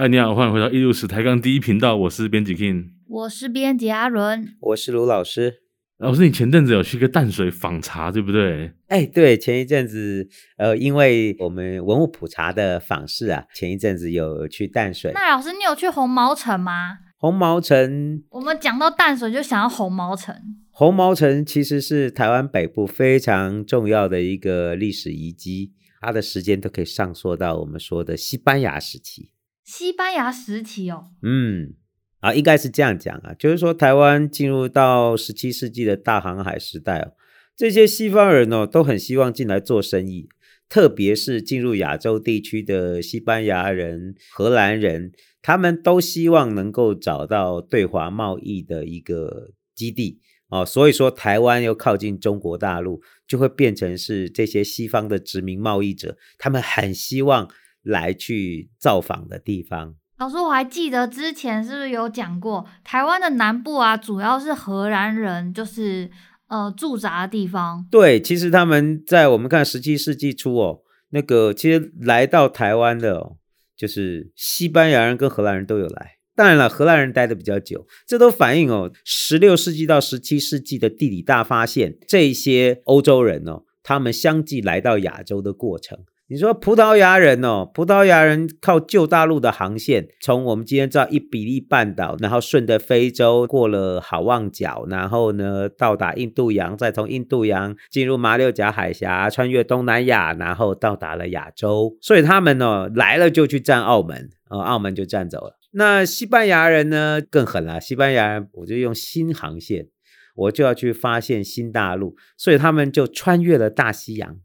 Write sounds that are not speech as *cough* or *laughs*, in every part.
嗨，你好，欢迎回到艺术史抬杠第一频道，我是编辑 King，我是编辑阿伦，我是卢老师。老师，你前阵子有去个淡水访茶，对不对？哎，对，前一阵子，呃，因为我们文物普查的访视啊，前一阵子有去淡水。那老师，你有去红毛城吗？红毛城，我们讲到淡水就想要红毛城。红毛城其实是台湾北部非常重要的一个历史遗迹。它的时间都可以上溯到我们说的西班牙时期。西班牙时期哦，嗯，啊，应该是这样讲啊，就是说台湾进入到十七世纪的大航海时代哦，这些西方人哦都很希望进来做生意，特别是进入亚洲地区的西班牙人、荷兰人，他们都希望能够找到对华贸易的一个基地。哦，所以说台湾又靠近中国大陆，就会变成是这些西方的殖民贸易者，他们很希望来去造访的地方。老师，我还记得之前是不是有讲过，台湾的南部啊，主要是荷兰人，就是呃驻扎的地方。对，其实他们在我们看十七世纪初哦，那个其实来到台湾的哦，就是西班牙人跟荷兰人都有来。当然了，荷兰人待的比较久，这都反映哦，十六世纪到十七世纪的地理大发现，这些欧洲人哦，他们相继来到亚洲的过程。你说葡萄牙人哦，葡萄牙人靠旧大陆的航线，从我们今天知道伊比利半岛，然后顺着非洲过了好望角，然后呢到达印度洋，再从印度洋进入马六甲海峡，穿越东南亚，然后到达了亚洲。所以他们呢、哦、来了就去占澳门，呃，澳门就占走了。那西班牙人呢更狠了，西班牙人我就用新航线，我就要去发现新大陆，所以他们就穿越了大西洋，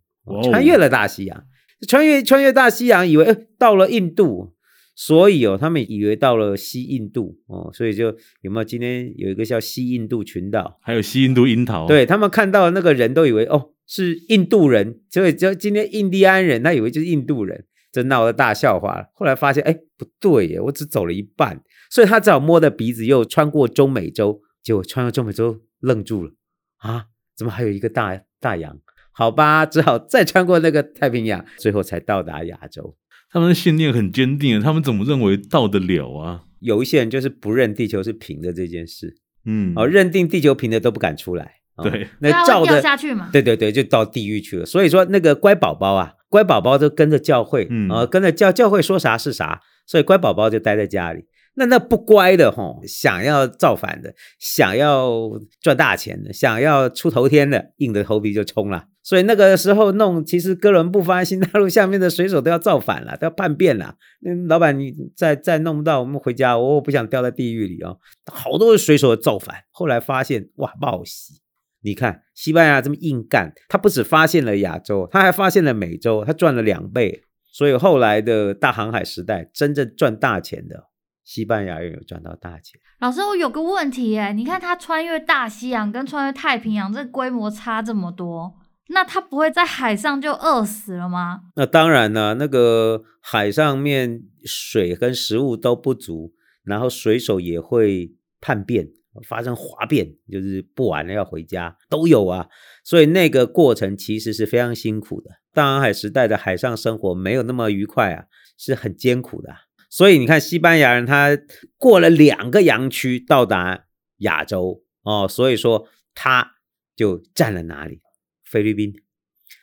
穿越了大西洋。穿越穿越大西洋，以为诶到了印度，所以哦，他们以为到了西印度。哦，所以就有没有今天有一个叫西印度群岛，还有西印度樱桃，对他们看到的那个人都以为哦是印度人，所以就今天印第安人，他以为就是印度人，这闹了大笑话了。后来发现哎不对耶，我只走了一半，所以他只好摸着鼻子又穿过中美洲，结果穿过中美洲愣住了。啊，怎么还有一个大大洋？好吧，只好再穿过那个太平洋，最后才到达亚洲。他们的信念很坚定，他们怎么认为到得了啊？有一些人就是不认地球是平的这件事，嗯，哦，认定地球平的都不敢出来，哦、对，那照着下去嘛，对对对，就到地狱去了。所以说那个乖宝宝啊，乖宝宝都跟着教会，嗯，哦、跟着教教会说啥是啥，所以乖宝宝就待在家里。那那不乖的哈，想要造反的，想要赚大钱的，想要出头天的，硬着头皮就冲了。所以那个时候弄，其实哥伦布发现新 *laughs* 大陆下面的水手都要造反了，都要叛变了。那老板，你再再弄不到，我们回家，我不想掉在地狱里哦。好多水手造反，后来发现哇，报喜！你看西班牙这么硬干，他不止发现了亚洲，他还发现了美洲，他赚了两倍。所以后来的大航海时代，真正赚大钱的。西班牙人有赚到大钱。老师，我有个问题哎，你看他穿越大西洋跟穿越太平洋，这规模差这么多，那他不会在海上就饿死了吗？那当然了，那个海上面水跟食物都不足，然后水手也会叛变，发生哗变，就是不玩了要回家，都有啊。所以那个过程其实是非常辛苦的。大航海时代的海上生活没有那么愉快啊，是很艰苦的。所以你看，西班牙人他过了两个洋区到达亚洲哦，所以说他就占了哪里？菲律宾。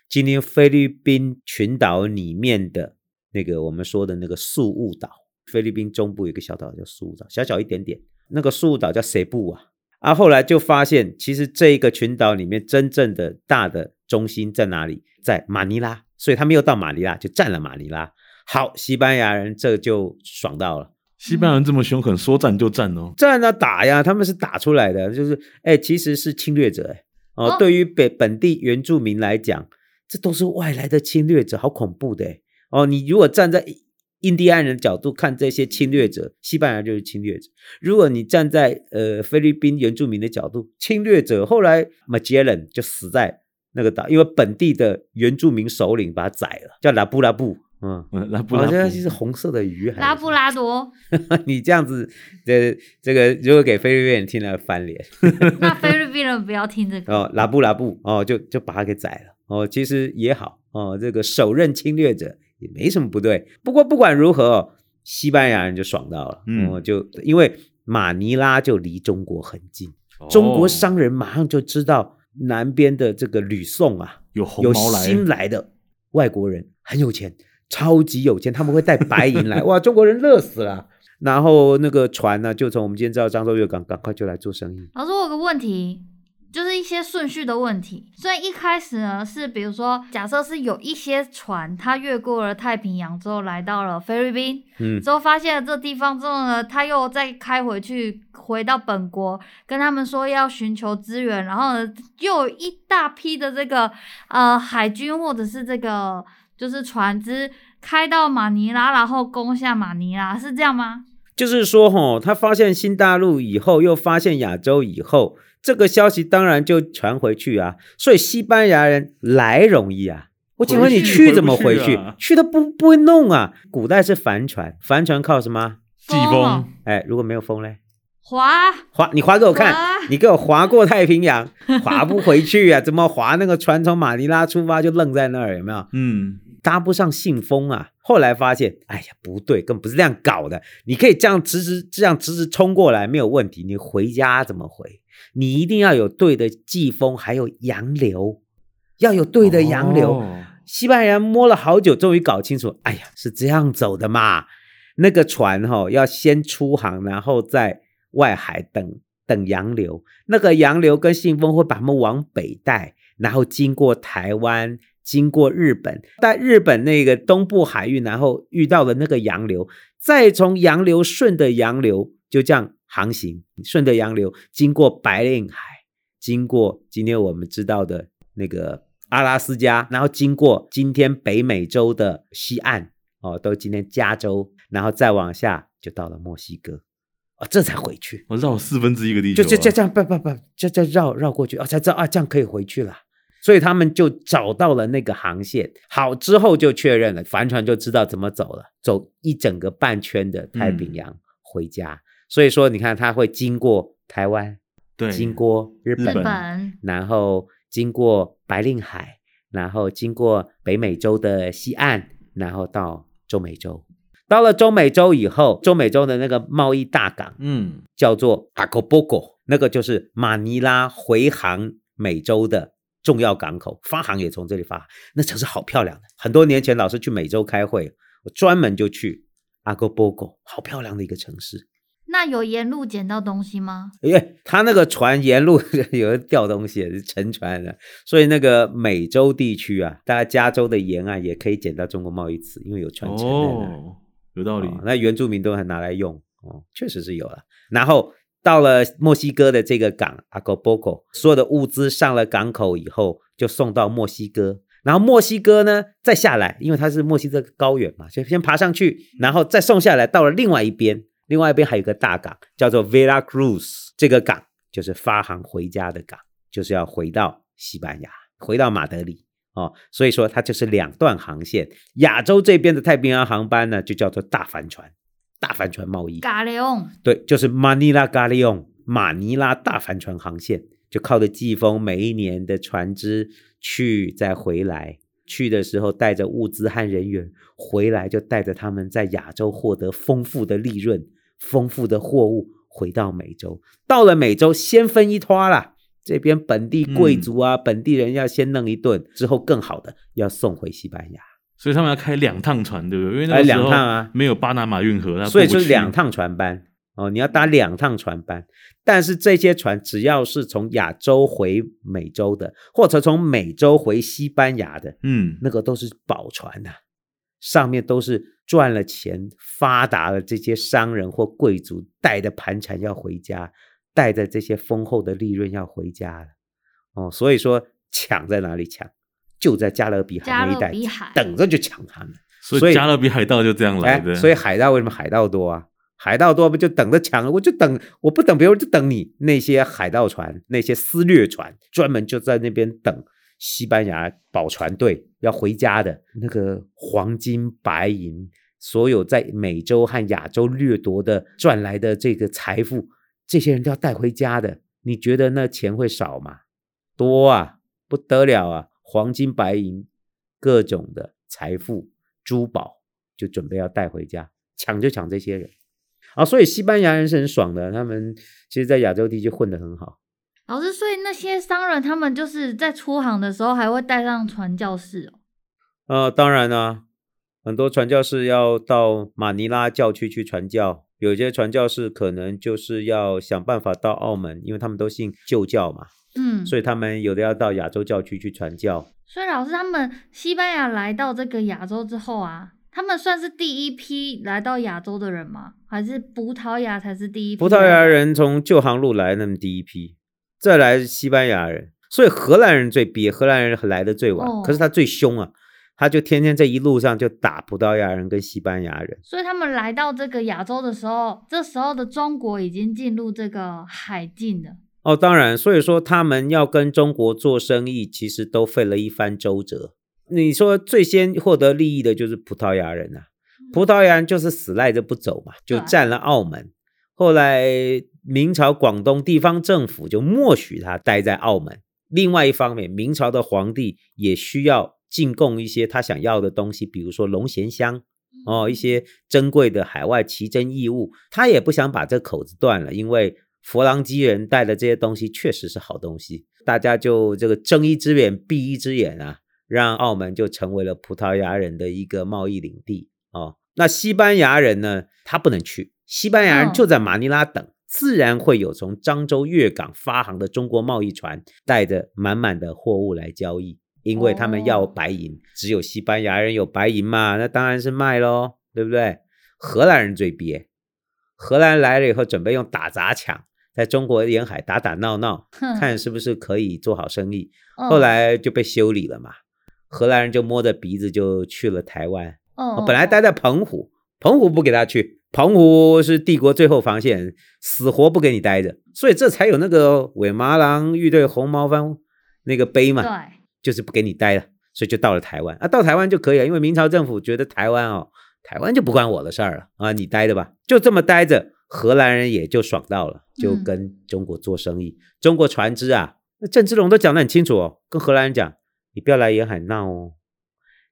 今天菲律宾群岛里面的那个我们说的那个宿务岛，菲律宾中部有一个小岛叫宿务岛，小小一点点。那个宿务岛叫塞布啊，啊，后来就发现其实这一个群岛里面真正的大的中心在哪里？在马尼拉，所以他们又到马尼拉就占了马尼拉。好，西班牙人这就爽到了。西班牙人这么凶狠，说战就战哦，战啊打呀，他们是打出来的，就是哎，其实是侵略者哎哦，哦，对于本本地原住民来讲，这都是外来的侵略者，好恐怖的哦。你如果站在印第安人的角度看这些侵略者，西班牙就是侵略者；如果你站在呃菲律宾原住民的角度，侵略者后来 Magellan 就死在那个岛，因为本地的原住民首领把他宰了，叫拉布拉布。嗯，拉布拉多，这是红色的鱼，拉布拉多。你这样子，这这个如果给菲律宾人听了翻脸，*laughs* 那菲律 *laughs* 宾人不要听这个。哦，拉布拉布哦，就就把他给宰了。哦，其实也好哦，这个首任侵略者也没什么不对。不过不管如何，西班牙人就爽到了，嗯。嗯，就因为马尼拉就离中国很近，哦。中国商人马上就知道南边的这个吕宋啊，有红有毛来，新来的外国人，很有钱，超级有钱，他们会带白银来，*laughs* 哇，中国人乐死了。然后那个船呢，就从我们今天知道漳州月港，赶快就来做生意。老师，我有个问题，就是一些顺序的问题。所以一开始呢，是比如说，假设是有一些船，它越过了太平洋之后，来到了菲律宾，嗯，之后发现了这地方之后呢，他又再开回去，回到本国，跟他们说要寻求资源，然后呢，又有一大批的这个呃海军或者是这个就是船只开到马尼拉，然后攻下马尼拉，是这样吗？就是说，吼，他发现新大陆以后，又发现亚洲以后，这个消息当然就传回去啊。所以西班牙人来容易啊。我请问你去怎么回去？回去啊去都不不会弄啊。古代是帆船，帆船靠什么？季风哦哎，如果没有风嘞？划划，你划给我看，你给我划过太平洋，划不回去啊？怎么划？那个船从马尼拉出发就愣在那儿，有没有？*laughs* 嗯，搭不上信封啊！后来发现，哎呀，不对，根本不是这样搞的。你可以这样直直这样直直冲过来没有问题，你回家怎么回？你一定要有对的季风，还有洋流，要有对的洋流。哦西班牙人摸了好久，终于搞清楚，哎呀，是这样走的嘛。那个船哈、哦，要先出航，然后在外海等等洋流。那个洋流跟信风会把他们往北带，然后经过台湾，经过日本，在日本那个东部海域，然后遇到了那个洋流，再从洋流顺着洋流就这样航行，顺着洋流经过白令海，经过今天我们知道的那个。阿拉斯加，然后经过今天北美洲的西岸，哦，都今天加州，然后再往下就到了墨西哥，哦，这才回去。我绕四分之一个地球、就啊，就就这样，不不不，就就绕绕过去，哦，才知道啊，这样可以回去了。所以他们就找到了那个航线，好之后就确认了，帆船就知道怎么走了，走一整个半圈的太平洋回家。嗯、所以说，你看他会经过台湾，对，经过日本，日本然后。经过白令海，然后经过北美洲的西岸，然后到中美洲。到了中美洲以后，中美洲的那个贸易大港，嗯，叫做阿科波哥，那个就是马尼拉回航美洲的重要港口，发航也从这里发。那城市好漂亮的，很多年前老师去美洲开会，我专门就去阿哥波哥，好漂亮的一个城市。那有沿路捡到东西吗？因 *laughs* 为他那个船沿路 *laughs* 有人掉东西，是沉船的，所以那个美洲地区啊，大家加州的沿岸也可以捡到中国贸易瓷，因为有船沉在那哦，有道理。哦，那原住民都还拿来用哦，确实是有了。然后到了墨西哥的这个港阿哥波哥，所有的物资上了港口以后，就送到墨西哥。然后墨西哥呢，再下来，因为它是墨西哥高原嘛，所以先爬上去，然后再送下来，到了另外一边。另外一边还有一个大港，叫做 Veracruz，这个港就是发航回家的港，就是要回到西班牙，回到马德里哦。所以说它就是两段航线。亚洲这边的太平洋航班呢，就叫做大帆船，大帆船贸易。嘎利翁，对，就是 Manila Galeon，马尼拉大帆船航线，就靠着季风，每一年的船只去再回来。去的时候带着物资和人员，回来就带着他们在亚洲获得丰富的利润。丰富的货物回到美洲，到了美洲先分一拖啦。这边本地贵族啊，嗯、本地人要先弄一顿，之后更好的要送回西班牙。所以他们要开两趟船，对不对？因为那两趟啊，没有巴拿马运河，所以就是两趟船班哦。你要搭两趟船班，但是这些船只要是从亚洲回美洲的，或者从美洲回西班牙的，嗯，那个都是宝船呐、啊，上面都是。赚了钱、发达了，这些商人或贵族带着盘缠要回家，带着这些丰厚的利润要回家了。哦，所以说抢在哪里抢？就在加勒比海那一带，等着就抢他们。所以加勒比海盗就这样来的。所以海盗为什么海盗多啊？海盗多不就等着抢？我就等，我不等别人就等你。那些海盗船、那些私掠船，专门就在那边等。西班牙宝船队要回家的那个黄金白银，所有在美洲和亚洲掠夺的赚来的这个财富，这些人都要带回家的。你觉得那钱会少吗？多啊，不得了啊！黄金白银，各种的财富珠宝，就准备要带回家，抢就抢这些人。啊，所以西班牙人是很爽的，他们其实，在亚洲地区混得很好。老师，所以那些商人他们就是在出航的时候还会带上传教士哦。呃，当然啊，很多传教士要到马尼拉教区去传教，有些传教士可能就是要想办法到澳门，因为他们都信旧教嘛。嗯，所以他们有的要到亚洲教区去传教。所以老师，他们西班牙来到这个亚洲之后啊。他们算是第一批来到亚洲的人吗？还是葡萄牙才是第一批？葡萄牙人从旧航路来，那么第一批，再来西班牙人，所以荷兰人最憋，荷兰人来的最晚，哦、可是他最凶啊，他就天天在一路上就打葡萄牙人跟西班牙人。所以他们来到这个亚洲的时候，这时候的中国已经进入这个海禁了。哦，当然，所以说他们要跟中国做生意，其实都费了一番周折。你说最先获得利益的就是葡萄牙人啊，葡萄牙人就是死赖着不走嘛，就占了澳门。后来明朝广东地方政府就默许他待在澳门。另外一方面，明朝的皇帝也需要进贡一些他想要的东西，比如说龙涎香哦，一些珍贵的海外奇珍异物，他也不想把这口子断了，因为佛朗机人带的这些东西确实是好东西，大家就这个睁一只眼闭一只眼啊。让澳门就成为了葡萄牙人的一个贸易领地哦。那西班牙人呢？他不能去，西班牙人就在马尼拉等，哦、自然会有从漳州、粤港发航的中国贸易船，带着满满的货物来交易，因为他们要白银，哦、只有西班牙人有白银嘛，那当然是卖喽，对不对？荷兰人最憋，荷兰来了以后，准备用打砸抢，在中国沿海打打闹闹，看是不是可以做好生意，哦、后来就被修理了嘛。荷兰人就摸着鼻子就去了台湾。哦，本来待在澎湖，澎湖不给他去，澎湖是帝国最后防线，死活不给你待着，所以这才有那个尾麻郎欲对红毛番那个碑嘛，对，就是不给你待了，所以就到了台湾。啊，到台湾就可以了，因为明朝政府觉得台湾哦，台湾就不关我的事儿了啊，你待着吧，就这么待着，荷兰人也就爽到了，就跟中国做生意，嗯、中国船只啊，那郑芝龙都讲得很清楚哦，跟荷兰人讲。你不要来沿海闹哦！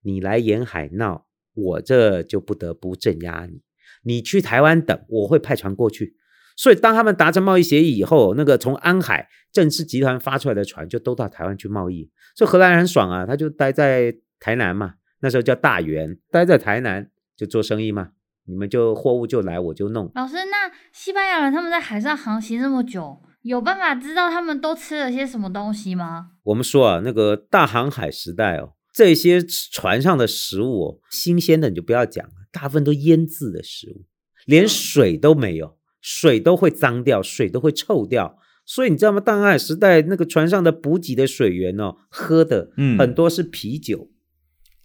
你来沿海闹，我这就不得不镇压你。你去台湾等，我会派船过去。所以，当他们达成贸易协议以后，那个从安海郑氏集团发出来的船就都到台湾去贸易。所以荷兰人很爽啊，他就待在台南嘛，那时候叫大员，待在台南就做生意嘛。你们就货物就来，我就弄。老师，那西班牙人他们在海上航行这么久？有办法知道他们都吃了些什么东西吗？我们说啊，那个大航海时代哦，这些船上的食物哦，新鲜的你就不要讲了，大部分都腌制的食物，连水都没有，水都会脏掉，水都会臭掉。所以你知道吗？大航海时代那个船上的补给的水源哦，喝的很多是啤酒，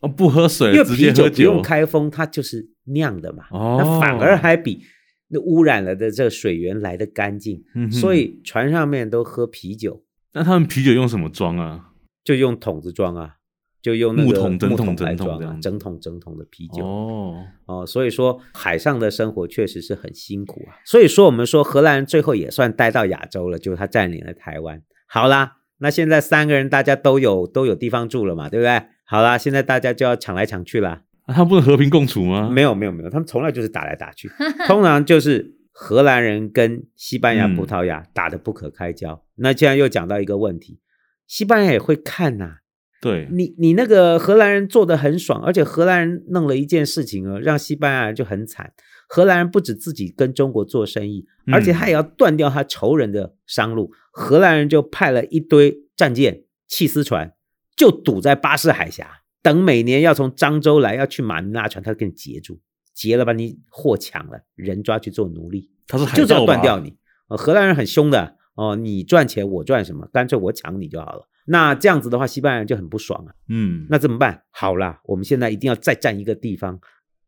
嗯、哦，不喝水，因为啤酒不用开封，它就是酿的嘛，哦、那反而还比。那污染了的这个水源来的干净，嗯、所以船上面都喝啤酒。那他们啤酒用什么装啊？就用桶子装啊，就用那个木桶、整桶、整桶的整桶、整桶的啤酒。哦哦，所以说海上的生活确实是很辛苦啊。所以说我们说荷兰人最后也算待到亚洲了，就是他占领了台湾。好啦，那现在三个人大家都有都有地方住了嘛，对不对？好啦，现在大家就要抢来抢去啦。啊、他不能和平共处吗？没有没有没有，他们从来就是打来打去，*laughs* 通常就是荷兰人跟西班牙、葡萄牙打得不可开交。嗯、那既然又讲到一个问题，西班牙也会看呐、啊。对，你你那个荷兰人做得很爽，而且荷兰人弄了一件事情哦，让西班牙人就很惨。荷兰人不止自己跟中国做生意，而且他也要断掉他仇人的商路。嗯、荷兰人就派了一堆战舰、缉私船，就堵在巴士海峡。等每年要从漳州来要去马尼拉船，他给你截住，截了把你货抢了，人抓去做奴隶。他是就是要断掉你。呃，荷兰人很凶的哦，你赚钱我赚什么？干脆我抢你就好了。那这样子的话，西班牙人就很不爽啊。嗯，那怎么办？好啦，我们现在一定要再占一个地方。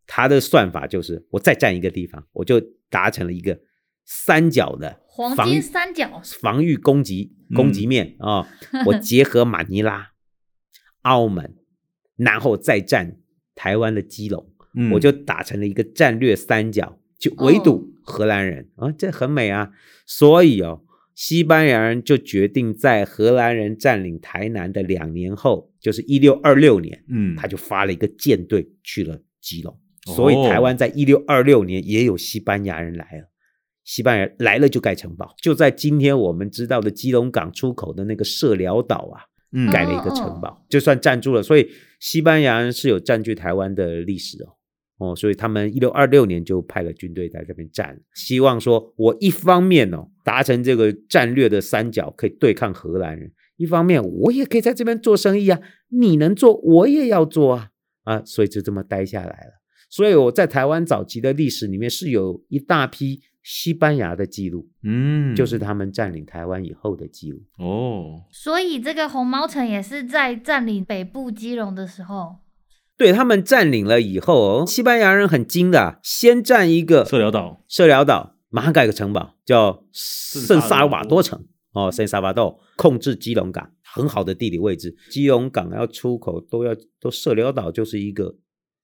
他的算法就是，我再占一个地方，我就达成了一个三角的黄金三角防御攻击攻击面啊、嗯哦。我结合马尼拉、*laughs* 澳门。然后再占台湾的基隆，嗯、我就打成了一个战略三角，就围堵荷兰人、哦、啊，这很美啊。所以哦，西班牙人就决定在荷兰人占领台南的两年后，就是一六二六年，嗯，他就发了一个舰队去了基隆。所以台湾在一六二六年也有西班牙人来了。西班牙来了就盖城堡，就在今天我们知道的基隆港出口的那个社寮岛啊，嗯，盖了一个城堡，就算占住了。所以西班牙人是有占据台湾的历史哦，哦，所以他们一六二六年就派了军队在这边站，希望说我一方面哦达成这个战略的三角可以对抗荷兰人，一方面我也可以在这边做生意啊，你能做我也要做啊，啊，所以就这么待下来了。所以我在台湾早期的历史里面是有一大批。西班牙的记录，嗯，就是他们占领台湾以后的记录哦。所以这个红毛城也是在占领北部基隆的时候，对，他们占领了以后，西班牙人很精的，先占一个社寮岛，社寮岛马上盖个城堡，叫圣萨尔瓦多城哦，圣萨瓦多控制基隆港，很好的地理位置，基隆港要出口都要都社寮岛就是一个，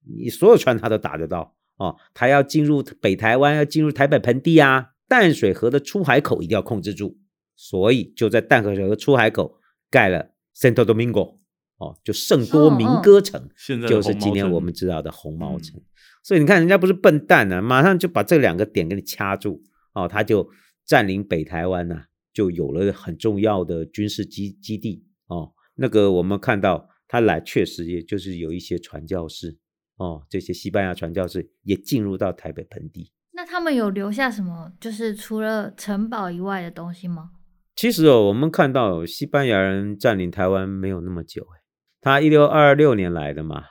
你所有船他都打得到。哦，他要进入北台湾，要进入台北盆地啊，淡水河的出海口一定要控制住，所以就在淡水河出海口盖了 Santo Domingo，哦，就圣多明哥城，哦哦就是今天我们知道的红毛城。嗯、所以你看，人家不是笨蛋啊，马上就把这两个点给你掐住，哦，他就占领北台湾呐、啊，就有了很重要的军事基基地。哦，那个我们看到他来，确实也就是有一些传教士。哦，这些西班牙传教士也进入到台北盆地。那他们有留下什么？就是除了城堡以外的东西吗？其实哦，我们看到西班牙人占领台湾没有那么久，他一六二六年来的嘛。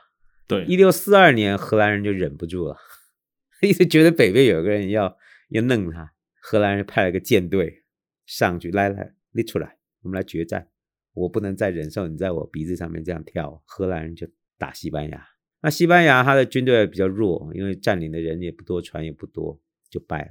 对，一六四二年荷兰人就忍不住了，*laughs* 一直觉得北边有个人要要弄他，荷兰人派了个舰队上去，来来，你出来，我们来决战。我不能再忍受你在我鼻子上面这样跳，荷兰人就打西班牙。那西班牙他的军队比较弱，因为占领的人也不多，船也不多，就败了，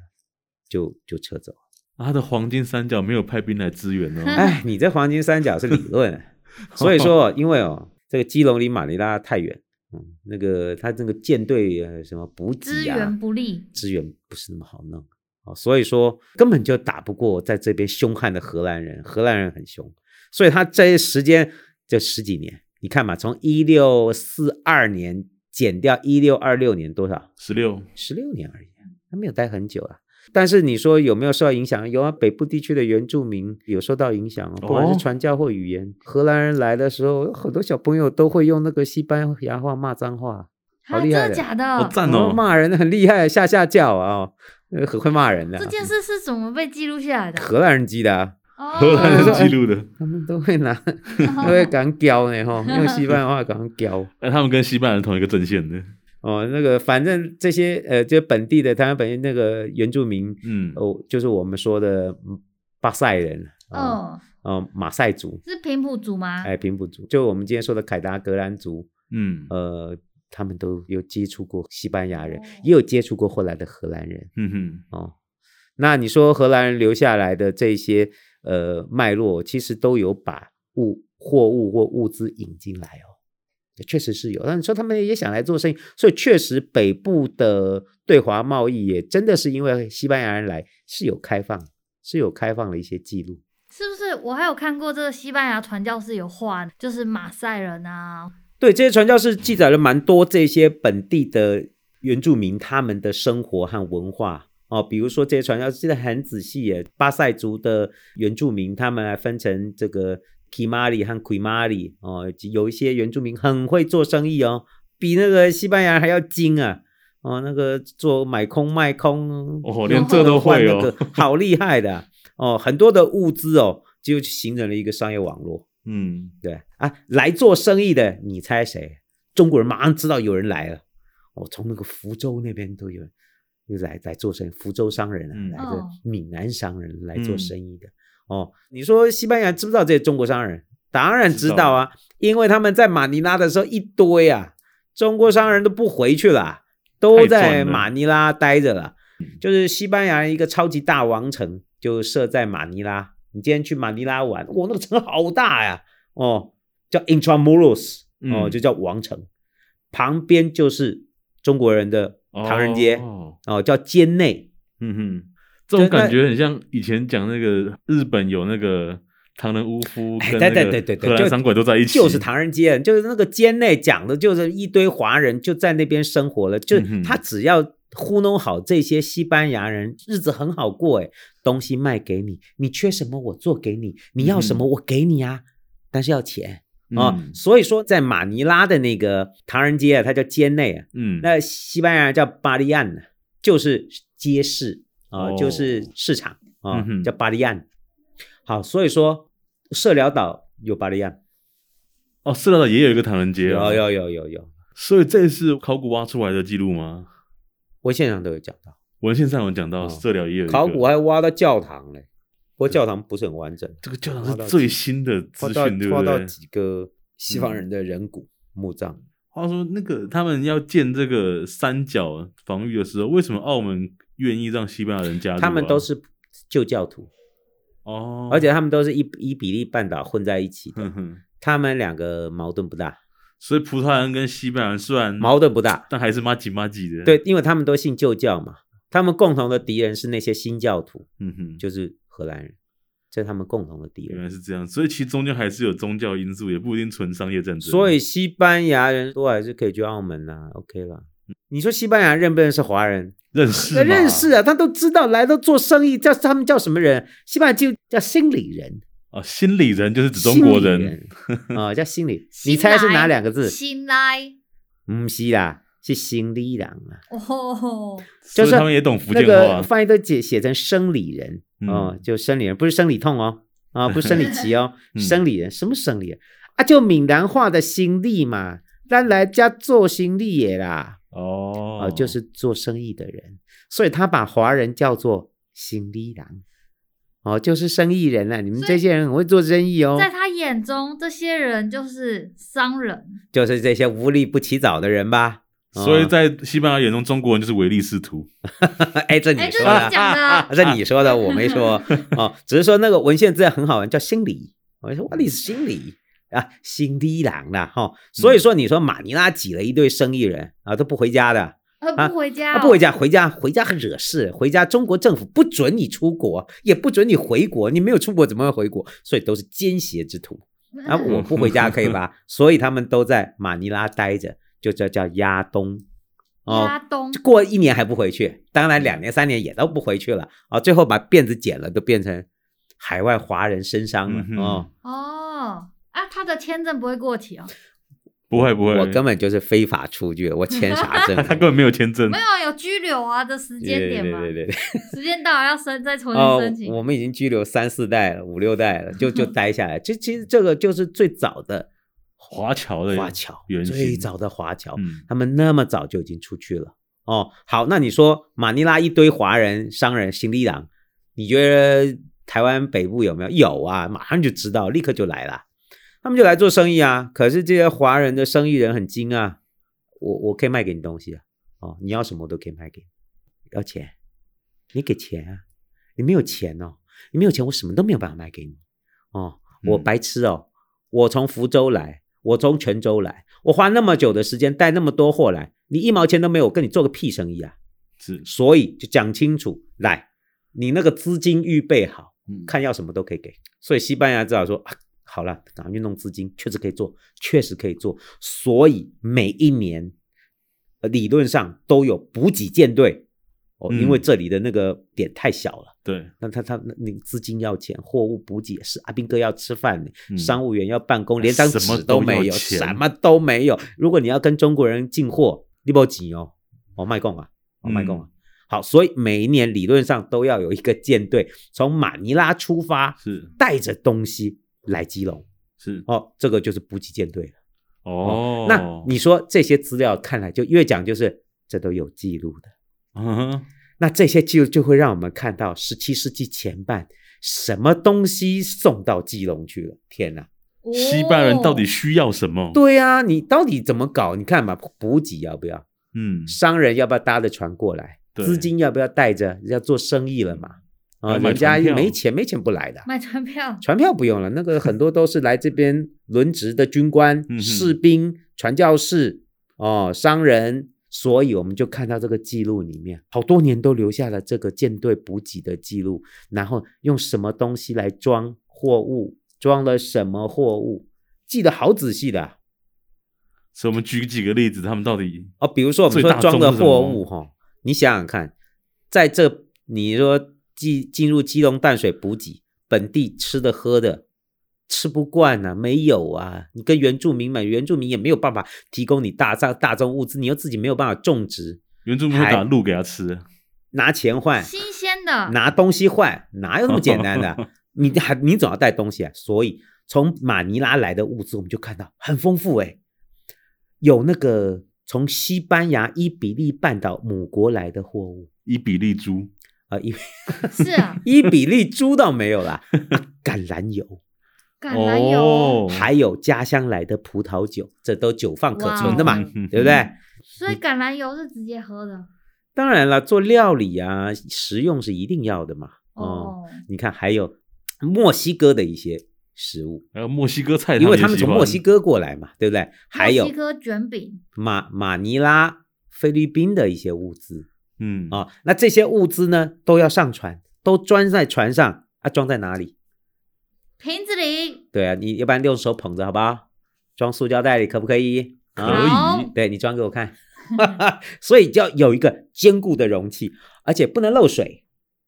就就撤走。他的黄金三角没有派兵来支援哦。*laughs* 哎，你这黄金三角是理论，*laughs* 所以说，*laughs* 因为哦，这个基隆离马尼拉太远，嗯，那个他这个舰队什么补给啊，资源不利，资源不是那么好弄，哦，所以说根本就打不过在这边凶悍的荷兰人，荷兰人很凶，所以他这些时间就十几年。你看嘛，从一六四二年减掉一六二六年多少？十六，十六年而已，他没有待很久啊。但是你说有没有受到影响？有啊，北部地区的原住民有受到影响，不管是传教或语言。哦、荷兰人来的时候，很多小朋友都会用那个西班牙话骂脏话，好厉害的！真的假的？好赞哦！骂人很厉害，下下叫啊，很会骂人的。这件事是怎么被记录下来的？荷兰人记的啊。荷兰人记录的，他们都会拿，都会讲教呢哈，*laughs* 用西班牙话讲教。那，他们跟西班牙人同一个阵线的。哦，那个反正这些呃，就本地的台湾本地那个原住民，嗯，哦，就是我们说的巴塞人，哦，哦，马赛族。是平埔族吗？哎，平埔族，就我们今天说的凯达格兰族，嗯，呃，他们都有接触过西班牙人，也有接触过后来的荷兰人，嗯哼，哦，那你说荷兰人留下来的这些。呃，脉络其实都有把物、货物或物资引进来哦，也确实是有。但你说他们也想来做生意，所以确实北部的对华贸易也真的是因为西班牙人来是有开放，是有开放的一些记录。是不是？我还有看过这个西班牙传教士有画，就是马赛人啊。对，这些传教士记载了蛮多这些本地的原住民他们的生活和文化。哦，比如说这些传教士记得很仔细耶，巴塞族的原住民，他们还分成这个 Kimari 和 Quimari 哦，有一些原住民很会做生意哦，比那个西班牙还要精啊，哦，那个做买空卖空，哦，连这都会哦，好厉害的哦，很多的物资哦，就形成了一个商业网络。嗯，对啊，来做生意的，你猜谁？中国人马上知道有人来了，哦，从那个福州那边都有。又来来做生意，福州商人啊，嗯、来自闽南商人来做生意的。嗯、哦，你说西班牙知不知道这些中国商人？当然知道啊，道因为他们在马尼拉的时候一堆啊，中国商人都不回去了，都在马尼拉待着了。就是西班牙一个超级大王城就设在马尼拉。你今天去马尼拉玩，哇，那个城好大呀！哦，叫 Intramuros，哦，就叫王城，嗯、旁边就是中国人的。唐人街哦，哦，叫街内，嗯哼，这种感觉很像以前讲那个日本有那个唐人屋夫对对对对对就荷兰商馆都在一起，就是唐人街，就是那个街内讲的，就是一堆华人就在那边生活了。就他只要糊弄好这些西班牙人，日子很好过。哎，东西卖给你，你缺什么我做给你，你要什么我给你啊，但是要钱啊、嗯。所以说，在马尼拉的那个唐人街啊，它叫街内啊，嗯，那西班牙叫巴利安，就是街市啊、哦。就是市场啊、嗯叫巴利安。好，所以说社寮岛有巴利安，哦，社寮岛也有一个唐人街啊，有有有有有，所以这是考古挖出来的记录吗？文献上都有讲到，文献上有讲到哦。色寮也有考古还挖到教堂嘞，不过教堂不是很完整，这个教堂是最新的资讯，对不对？挖到几个西方人的人骨、墓葬。话说那个他们要建这个三角防御的时候，为什么澳门愿意让西班牙人加入、啊？他们都是旧教徒，哦，而且他们都是一一比利半岛混在一起的，他们两个矛盾不大，所以葡萄牙人跟西班牙人虽然矛盾不大。但还是麻吉麻吉的。，对，因为他们都信旧教嘛，他们共同的敌人是那些新教徒，嗯哼，就是荷兰人，这是他们共同的敌人原人。来是这样，所以其实中间还是有宗教因素，也不一定纯商业战争。所以西班牙人都还是可以去澳门呐、OK 了。你说西班牙认不认识华人？认识认识啊，他都知道来都做生意，叫他们叫什么人？西班牙就叫心理人，啊，心理人就是指中国人，心理人啊、叫心理。你猜是哪两个字？新来不是啦，是心理人啊。哦，就是他们也懂福那建话。个翻译都写写成生理人嗯哦，就生理人，不是生理痛哦，啊、不是生理期哦，*laughs* 嗯生理人，什么生理人啊？就闽南话的心力嘛，咱来家做心力也啦，哦哦、就是做生意的人，所以他把华人叫做心理人，哦，就是生意人啊，你们这些人很会做生意哦，在他眼中，这些人就是商人。就是这些无利不起早的人吧。哦所以在西班牙眼中，中国人就是唯利是图。*laughs* 哎，这你哎，这说的是你。讲的 *laughs* 啊，这你说的，我没说 *laughs* 哦，只是说那个文献资料很好玩，叫心理。我说哇，你是心理啊，心理郎啦哈、哦。所以说，你说马尼拉挤了一堆生意人啊，都不回家的，呃，不回家、啊，不回家，回家回家很惹事，回家中国政府不准你出国，也不准你回国，你没有出国怎么会回国？所以都是奸邪之徒。啊，我不回家可以吧？所以他们都在马尼拉待着，就叫叫亚东。哦，亚东过一年还不回去，当然两年三年也都不回去了啊、哦，最后把辫子剪了，都变成海外华人身商了、嗯哦。哦啊，他的签证不会过期哦？不会不会，我根本就是非法出去，我签啥证？*laughs* 他根本没有签证没。有啊有拘留啊的时间点嘛？对对对对时间到了要申再重新哦申，请。我们已经拘留三四代了，五六代了，就就 *laughs* 待下来。这其实这个就是最早的华侨的华侨，原最早的华侨。嗯，他们那么早就已经出去了哦。好，那你说马尼拉一堆华人商人行李郎，你觉得台湾北部有没有？有啊，马上就知道，立刻就来了。他们就来做生意啊。可是这些华人的生意人很精啊，我我可以卖给你东西啊。哦，你要什么我都可以卖给你。要钱，你给钱啊。你没有钱哦，你没有钱，我什么都没有办法卖给你。哦，我白痴哦，我从福州来。我从泉州来，我花那么久的时间带那么多货来，你一毛钱都没有，我跟你做个屁生意啊！是，所以就讲清楚，来，你那个资金预备好，嗯看要什么都可以给。所以西班牙只好说啊，好了，赶快去弄资金，确实可以做，确实可以做。所以每一年，呃，理论上都有补给舰队哦，嗯因为这里的那个点太小了。对，那他他那你资金要钱，货物补给是阿兵哥要吃饭，嗯商务员要办公，连张纸都没有，什么都没有。如果你要跟中国人进货，你不急哦，我卖供啊，我卖供啊。好，所以每一年理论上都要有一个舰队从马尼拉出发，是带着东西来基隆。是哦，这个就是补给舰队了。哦，那你说这些资料看来就越讲就是这都有记录的。嗯哼，那这些记录就会让我们看到十七世纪前半什么东西送到基隆去了？天哪！西班牙人到底需要什么？对啊，你到底怎么搞？你看嘛，补给要不要？嗯，商人要不要搭着船过来？资金要不要带着？要做生意了嘛？啊，人家没钱，没钱不来的。买船票，船票不用了，那个很多都是来这边轮值的军官、士兵、传教士哦，商人。所以我们就看到这个记录里面，好多年都留下了这个舰队补给的记录，然后用什么东西来装货物，装了什么货物，记得好仔细的啊。所以我们举几个例子，他们到底哦，比如说我们说装的货物哈，你想想看，在这你说进进入基隆淡水补给，本地吃的喝的吃不惯啊，没有啊，你跟原住民买，原住民也没有办法提供你大大大宗物资，你又自己没有办法种植，原住民会打鹿给他吃，拿钱换新鲜的，拿东西换，哪有那么简单的？*laughs* 你还你总要带东西啊，所以从马尼拉来的物资，我们就看到很丰富诶。有那个从西班牙伊比利半岛母国来的货物，伊比利猪啊，伊是啊，*laughs* 伊比利猪倒没有啦，橄榄油，橄榄油，哦、还有家乡来的葡萄酒，这都久放可存的嘛，对不对？所以橄榄油是直接喝的。当然了，做料理啊，食用是一定要的嘛。哦，哦你看，还有墨西哥的一些。食物，还有墨西哥菜，因为他们从墨西哥过来嘛，对不对？还有墨西哥卷饼，马马尼拉、菲律宾的一些物资，嗯啊、哦，那这些物资呢，都要上船，都装在船上啊，装在哪里？瓶子里。对啊，你要不然用手捧着，好不好？装塑胶袋里可不可以？可以。对，你装给我看。*laughs* 所以就要有一个坚固的容器，而且不能漏水，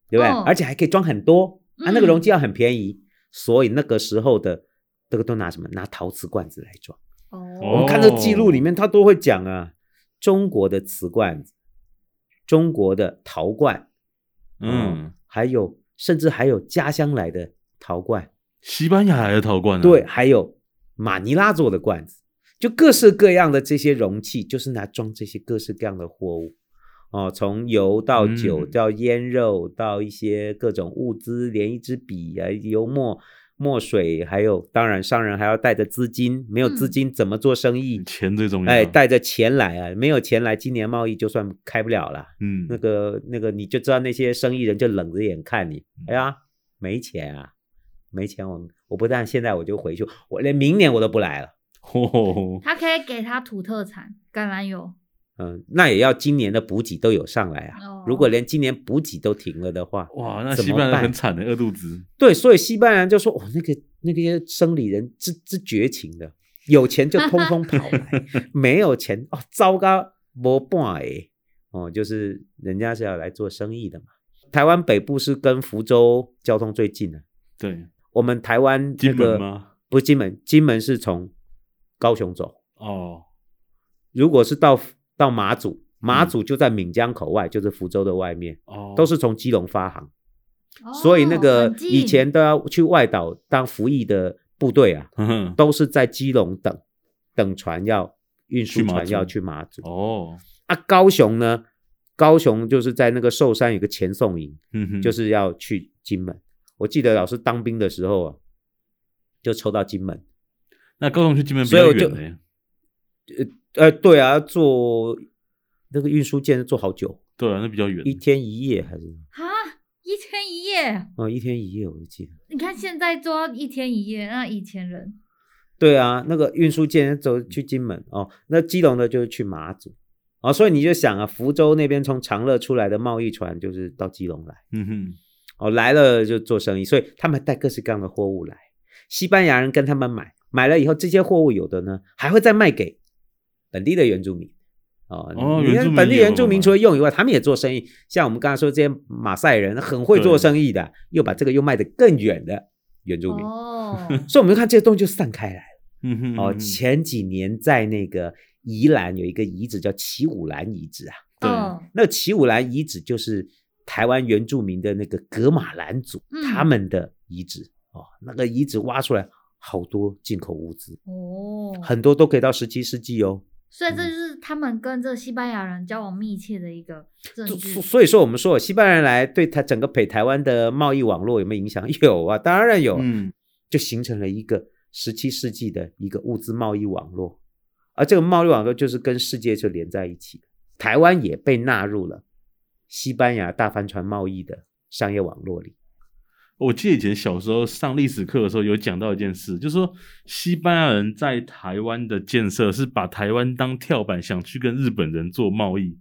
对不对？哦、而且还可以装很多啊，那个容器要很便宜。嗯所以那个时候的这个都拿什么？拿陶瓷罐子来装。哦，我们看这记录里面，他都会讲啊，中国的瓷罐子，中国的陶罐，嗯，嗯，还有甚至还有家乡来的陶罐，西班牙来的陶罐，啊，对，还有马尼拉做的罐子，就各式各样的这些容器，就是拿装这些各式各样的货物。哦，从油到酒到腌肉到一些各种物资，连一支笔啊、油墨、墨水，还有当然商人还要带着资金，没有资金怎么做生意？钱最重要。哎，带着钱来啊，没有钱来，今年贸易就算开不了了。嗯，那个那个你就知道那些生意人就冷着眼看你，哎呀，没钱啊，没钱我我不但现在我就回去，我连明年我都不来了。*laughs* 哦，他可以给他土特产橄榄油。嗯，那也要今年的补给都有上来啊。Oh. 如果连今年补给都停了的话，哇，那西班牙很惨的，饿肚子。对，所以西班牙人就说：“哦，那个那些生理人之之绝情的，有钱就通通跑来，*laughs* 没有钱哦，糟糕，没半哎，哦，就是人家是要来做生意的嘛。台湾北部是跟福州交通最近的，对，我们台湾、那个、金门吗？不是金门，金门是从高雄走哦。Oh. 如果是到。到马祖，马祖就在闽江口外，嗯、就是福州的外面，哦，都是从基隆发航，哦、所以那个以前都要去外岛当服役的部队啊，嗯、都是在基隆等等船要运输船要去马祖。哦，啊，高雄呢？高雄就是在那个寿山有个前送营，嗯，就是要去金门。我记得老师当兵的时候啊，就抽到金门。那高雄去金门比较远呢？呃。呃，对啊，坐那个运输舰坐好久，对啊，那比较远，一天一夜还是？啊，一天一夜？哦，一天一夜，我记得。你看现在坐一天一夜，那以前人。对啊，那个运输舰走去金门哦，那基隆的就是去马祖哦，所以你就想啊，福州那边从长乐出来的贸易船就是到基隆来，嗯哼，哦，来了就做生意，所以他们带各式各样的货物来，西班牙人跟他们买，买了以后这些货物有的呢还会再卖给。本地的原住民哦，哦，你看本地原住民除了用以外，他们也做生意。像我们刚才说这些马赛人很会做生意的，又把这个又卖得更远的原住民哦，所以我们就看这些东西就散开来了。嗯哼，哦，前几年在那个宜兰有一个遗址叫奇武兰遗址啊，对，那个奇武兰遗址就是台湾原住民的那个格马兰族他们的遗址哦，那个遗址挖出来好多进口物资哦，很多都可以到十七世纪哦。所以这就是他们跟这西班牙人交往密切的一个证据。所以说，我们说西班牙人来对他整个北台湾的贸易网络有没有影响？有啊，当然有。嗯，就形成了一个十七世纪的一个物资贸易网络，而这个贸易网络就是跟世界就连在一起。台湾也被纳入了西班牙大帆船贸易的商业网络里。我记得以前小时候上历史课的时候有讲到一件事，就是说西班牙人在台湾的建设是把台湾当跳板，想去跟日本人做贸易。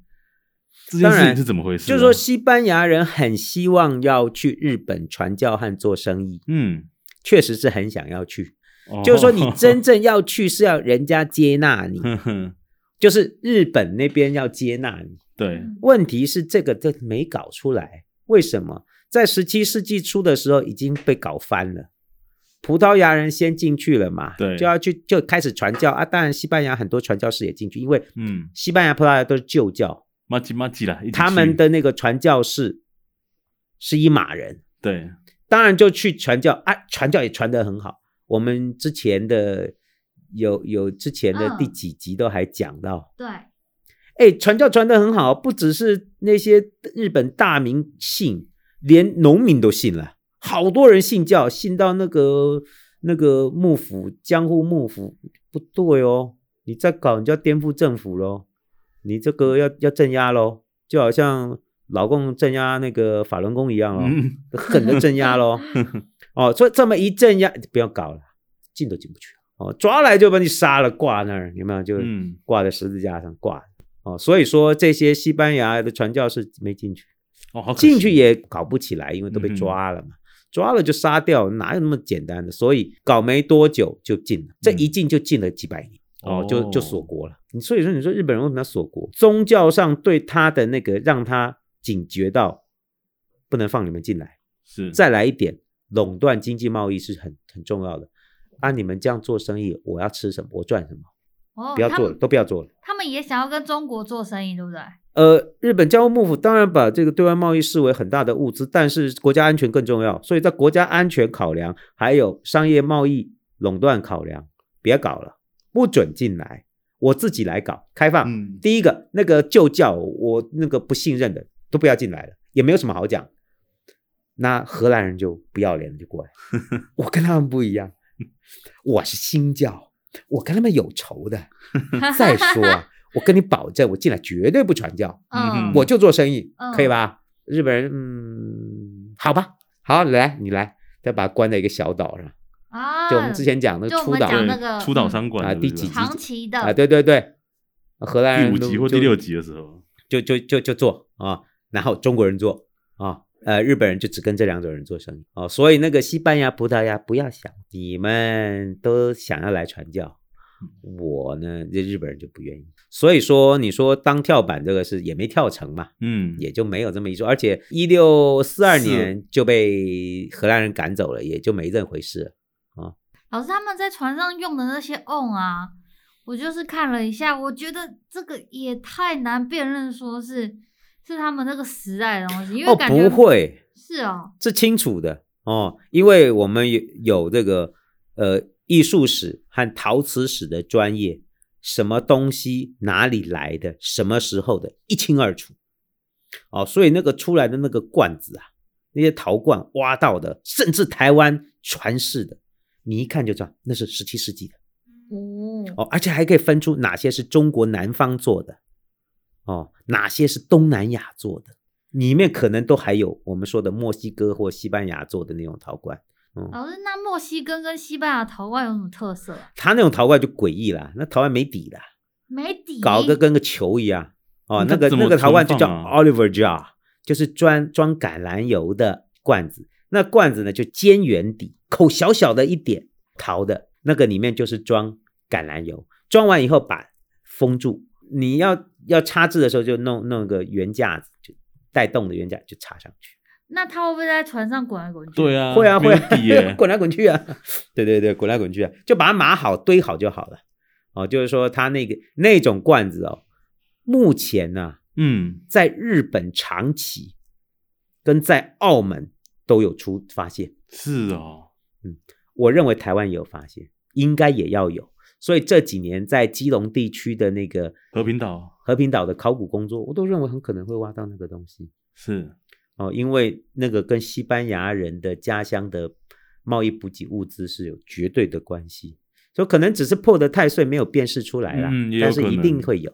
这件事情是怎么回事？就是说西班牙人很希望要去日本传教和做生意。嗯，确实是很想要去。哦就是说，你 *laughs* 真正要去是要人家接纳你，呵呵就是日本那边要接纳你。对，问题是这个都没搞出来，为什么？在十七世纪初的时候已经被搞翻了。葡萄牙人先进去了嘛，对。就要去就开始传教啊。当然，西班牙很多传教士也进去，因为嗯，西班牙、葡萄牙都是旧教，马吉马吉啦，他们的那个传教士是一马人，对，当然就去传教啊，传教也传得很好。我们之前的有有之前的第几集都还讲到，对，哎，传教传得很好，不只是那些日本大名信，连农民都信了，好多人信教，信到那个那个幕府江户幕府不对哦，你再搞你就要颠覆政府喽，你这个要要镇压喽，就好像老共镇压那个法轮功一样哦，嗯，狠的镇压喽。*laughs* 哦，所以这么一镇压，不要搞了，进都进不去哦，抓来就把你杀了，挂那儿，有没有？就嗯挂在十字架上挂。哦，所以说这些西班牙的传教士没进去，哦，进去也搞不起来，因为都被抓了嘛，嗯抓了就杀掉，哪有那么简单的？所以搞没多久就进了，这一进就进了几百年。哦，哦就就锁国了。你所以说，你说日本人为什么要锁国？宗教上对他的那个，让他警觉到不能放你们进来。是再来一点，垄断经济贸易是很很重要的。啊，你们这样做生意，我要吃什么？我赚什么？哦，不要做了，都不要做了。他们也想要跟中国做生意，对不对？呃，日本江户幕府当然把这个对外贸易视为很大的物资，但是国家安全更重要。所以在国家安全考量，还有商业贸易垄断考量，别搞了，不准进来，我自己来搞开放。嗯第一个，那个旧教我那个不信任的都不要进来了，也没有什么好讲。那荷兰人就不要脸了，就过来。*laughs* 我跟他们不一样，我是新教，我跟他们有仇的。*laughs* 再说啊，我跟你保证，我进来绝对不传教，嗯，我就做生意，嗯可以吧？日本人，嗯，好吧，好，来，你来，再把他关在一个小岛上，啊，就我们之前讲的出岛那个出岛商馆啊第几集长期的啊，对对对，荷兰人第五集或就第六集的时候，就就就就做啊，然后中国人做啊，呃，日本人就只跟这两种人做生意哦，所以那个西班牙、葡萄牙不要想，你们都想要来传教，我呢，这日本人就不愿意。所以说，你说当跳板这个事也没跳成嘛，嗯，也就没有这么一说。而且一六四二年就被荷兰人赶走了，也就没这回事哦。老师他们在船上用的那些 on 啊，我就是看了一下，我觉得这个也太难辨认，说是是他们那个时代的东西，因为哦，感觉、不会，是哦，是清楚的哦，因为我们有有这个呃艺术史和陶瓷史的专业，什么东西哪里来的，什么时候的，一清二楚。哦，所以那个出来的那个罐子啊，那些陶罐挖到的，甚至台湾传世的，你一看就知道那是十七世纪的。哦，哦，而且还可以分出哪些是中国南方做的，哦，哪些是东南亚做的，里面可能都还有我们说的墨西哥或西班牙做的那种陶罐。嗯，老师，那墨西哥跟西班牙陶罐有什么特色啊？他那种陶罐就诡异了，那陶罐没底的，没底，搞个跟个球一样。哦，那个那个陶罐就叫 Oliver jar，就是装装橄榄油的罐子。那罐子呢就尖圆底，口小小的一点，陶的那个里面就是装橄榄油，装完以后把封住。你要要插字的时候就弄弄个圆架子，就带动的圆架就插上去。那他会不会在船上滚来滚去？对啊，会啊会 *laughs* 滚来滚去啊，*laughs* 对对对，滚来滚去啊，就把它码好堆好就好了。哦，就是说它那个那种罐子哦，目前呢、啊，嗯，在日本长崎跟在澳门都有出发现，是哦，嗯我认为台湾也有发现，应该也要有。所以这几年在基隆地区的那个和平岛和平岛的考古工作，我都认为很可能会挖到那个东西。是，哦，因为那个跟西班牙人的家乡的贸易补给物资是有绝对的关系，所以可能只是破得太碎，没有辨识出来啦，嗯但是一定会有，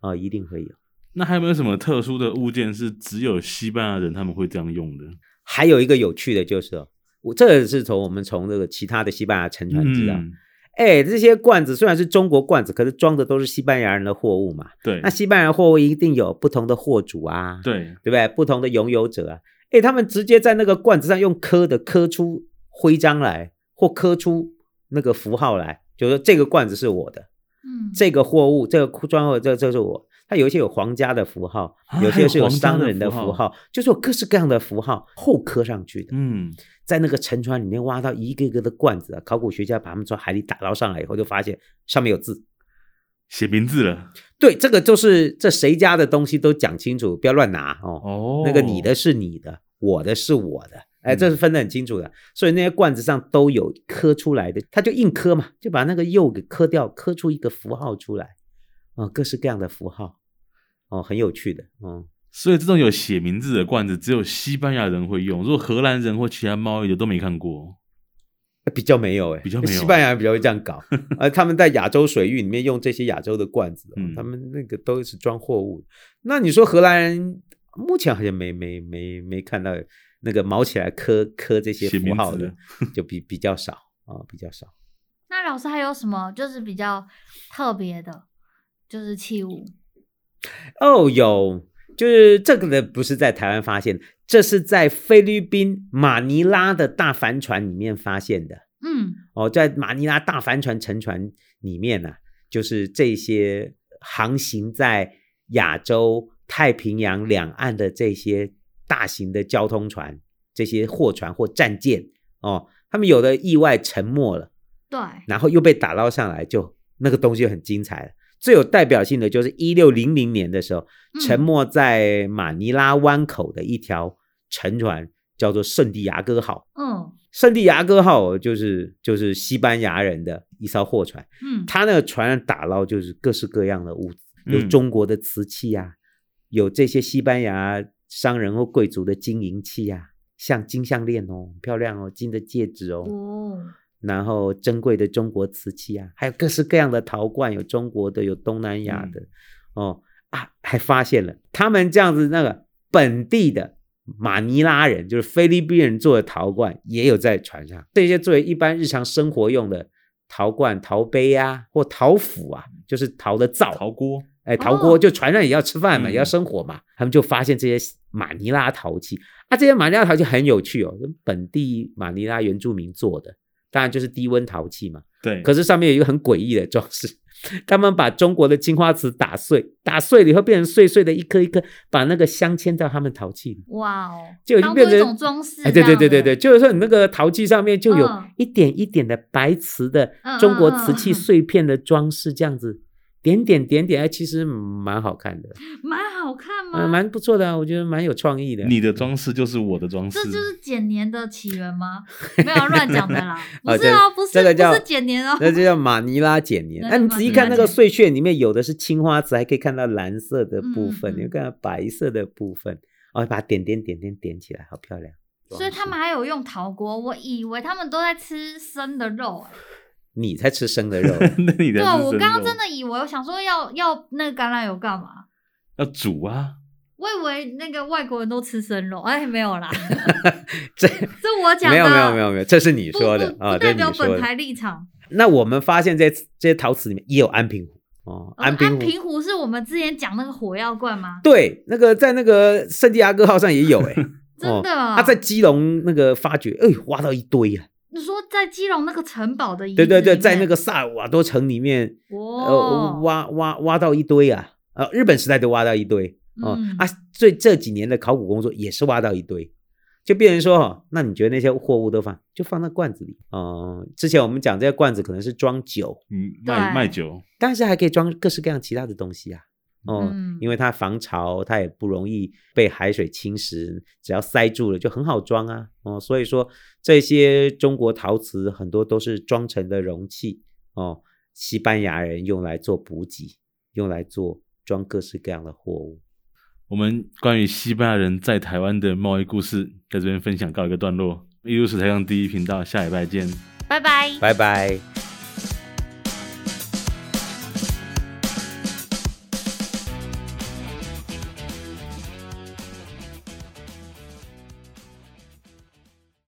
啊、哦，一定会有。那还有没有什么特殊的物件是只有西班牙人他们会这样用的？还有一个有趣的就是哦，我这个是从我们从这个其他的西班牙沉船知道，嗯，哎，这些罐子虽然是中国罐子，可是装的都是西班牙人的货物嘛，对那，西班牙货物一定有不同的货主啊，对，对不对？不同的拥有者啊，哎，他们直接在那个罐子上用刻的刻出徽章来，或刻出那个符号来，就是说这个罐子是我的，嗯，这个货物，这个装货，这这是我。它有一些有皇家的符号，有些是有商人的符号，就是有各式各样的符号后刻上去的。嗯，在那个沉船里面挖到一个一个的罐子啊，考古学家把它们从海里打捞上来以后，就发现上面有字，写名字了。对，这个就是这谁家的东西都讲清楚，不要乱拿哦。哦，那个你的是你的，我的是我的，哎，这是分得很清楚的。嗯、所以那些罐子上都有刻出来的，他就硬刻嘛，就把那个釉给刻掉，刻出一个符号出来啊、哦，各式各样的符号。哦，很有趣的，嗯，所以这种有写名字的罐子，只有西班牙人会用，如果荷兰人或其他贸易的都没看过，比较没有哎，比较没有，*laughs* 西班牙人比较会这样搞，*laughs* 而，他们在亚洲水域里面用这些亚洲的罐子，嗯，他们那个都是装货物。那你说荷兰人目前好像没没没没看到那个毛起来刻刻这些符号的，就比比较少啊，比较少。那老师还有什么就是比较特别的，就是器物？哦，有，就是这个呢，不是在台湾发现，这是在菲律宾马尼拉的大帆船里面发现的。嗯，哦，在马尼拉大帆船沉船里面呢、啊，就是这些航行在亚洲太平洋两岸的这些大型的交通船，这些货船或战舰，哦，他们有的意外沉没了，对，然后又被打捞上来，就那个东西就很精彩了。最有代表性的就是一六零零年的时候，沉没在马尼拉湾口的一条沉船，叫做圣地牙哥号。嗯，圣地牙哥号就是就是西班牙人的一艘货船。嗯，他那个船上打捞就是各式各样的物，有中国的瓷器啊，有这些西班牙商人或贵族的金银器啊，像金项链哦，漂亮哦，金的戒指哦。哦然后珍贵的中国瓷器啊，还有各式各样的陶罐，有中国的，有东南亚的，嗯、哦啊，还发现了他们这样子那个本地的马尼拉人，就是菲律宾人做的陶罐，也有在船上。这些作为一般日常生活用的陶罐、陶杯啊，或陶釜啊，就是陶的灶、陶锅，哎，陶锅就船上也要吃饭嘛，哦、也要生火嘛，他们就发现这些马尼拉陶器啊，这些马尼拉陶器很有趣哦，本地马尼拉原住民做的。当然就是低温陶器嘛，对。可是上面有一个很诡异的装饰，他们把中国的青花瓷打碎，打碎了以后变成碎碎的一颗一颗，把那个镶嵌到他们陶器里。哇哦，就变成一种装饰。哎，对对对对对，就是说你那个陶器上面就有一点一点的白瓷的中国瓷器碎片的装饰，这样子。点点点点，哎，其实蛮好看的，*laughs* 蛮好看吗？嗯，蛮不错的，啊我觉得蛮有创意的。你的装饰就是我的装饰，这就是剪年的起源吗？*laughs* 没有乱讲的啦，*laughs* 不是哦，不是，这个是剪年哦，那就叫马尼拉剪年。那你仔细看那个碎屑里面有的是青花瓷，还可以看到蓝色的部分，你看到白色的部分，哦，把它点点点点点起来，好漂亮。所以他们还有用陶锅，我以为他们都在吃生的肉。你才吃生的肉，*laughs* 那你的对，我刚刚真的以为，我想说要要那个橄榄油干嘛？要煮啊！我以为那个外国人都吃生肉，哎，没有啦。*laughs* 这这我讲的，没有没有没有没有，这是你说的啊，代表本台立场。那我们发现这这些陶瓷里面也有安平壶哦，安平安平壶是我们之前讲那个火药罐吗？对，那个在那个圣地亚哥号上也有哎，*laughs* 真的，他在基隆那个发掘，哎，挖到一堆啊。你说在基隆那个城堡的遗址，对对对，在那个萨尔瓦多城里面，哦、呃，挖挖挖到一堆啊，呃，日本时代都挖到一堆哦、嗯、啊，所以这几年的考古工作也是挖到一堆，就变成说哈，那你觉得那些货物都放就放在罐子里哦、呃。之前我们讲这些罐子可能是装酒，嗯，卖卖酒，但是还可以装各式各样其他的东西啊。哦，嗯、因为它防潮，它也不容易被海水侵蚀，只要塞住了就很好装啊。哦，所以说这些中国陶瓷很多都是装成的容器哦，西班牙人用来做补给，用来做装各式各样的货物。我们关于西班牙人在台湾的贸易故事，在这边分享告一个段落。艺术史台上第一频道，下礼拜见，拜拜，拜拜。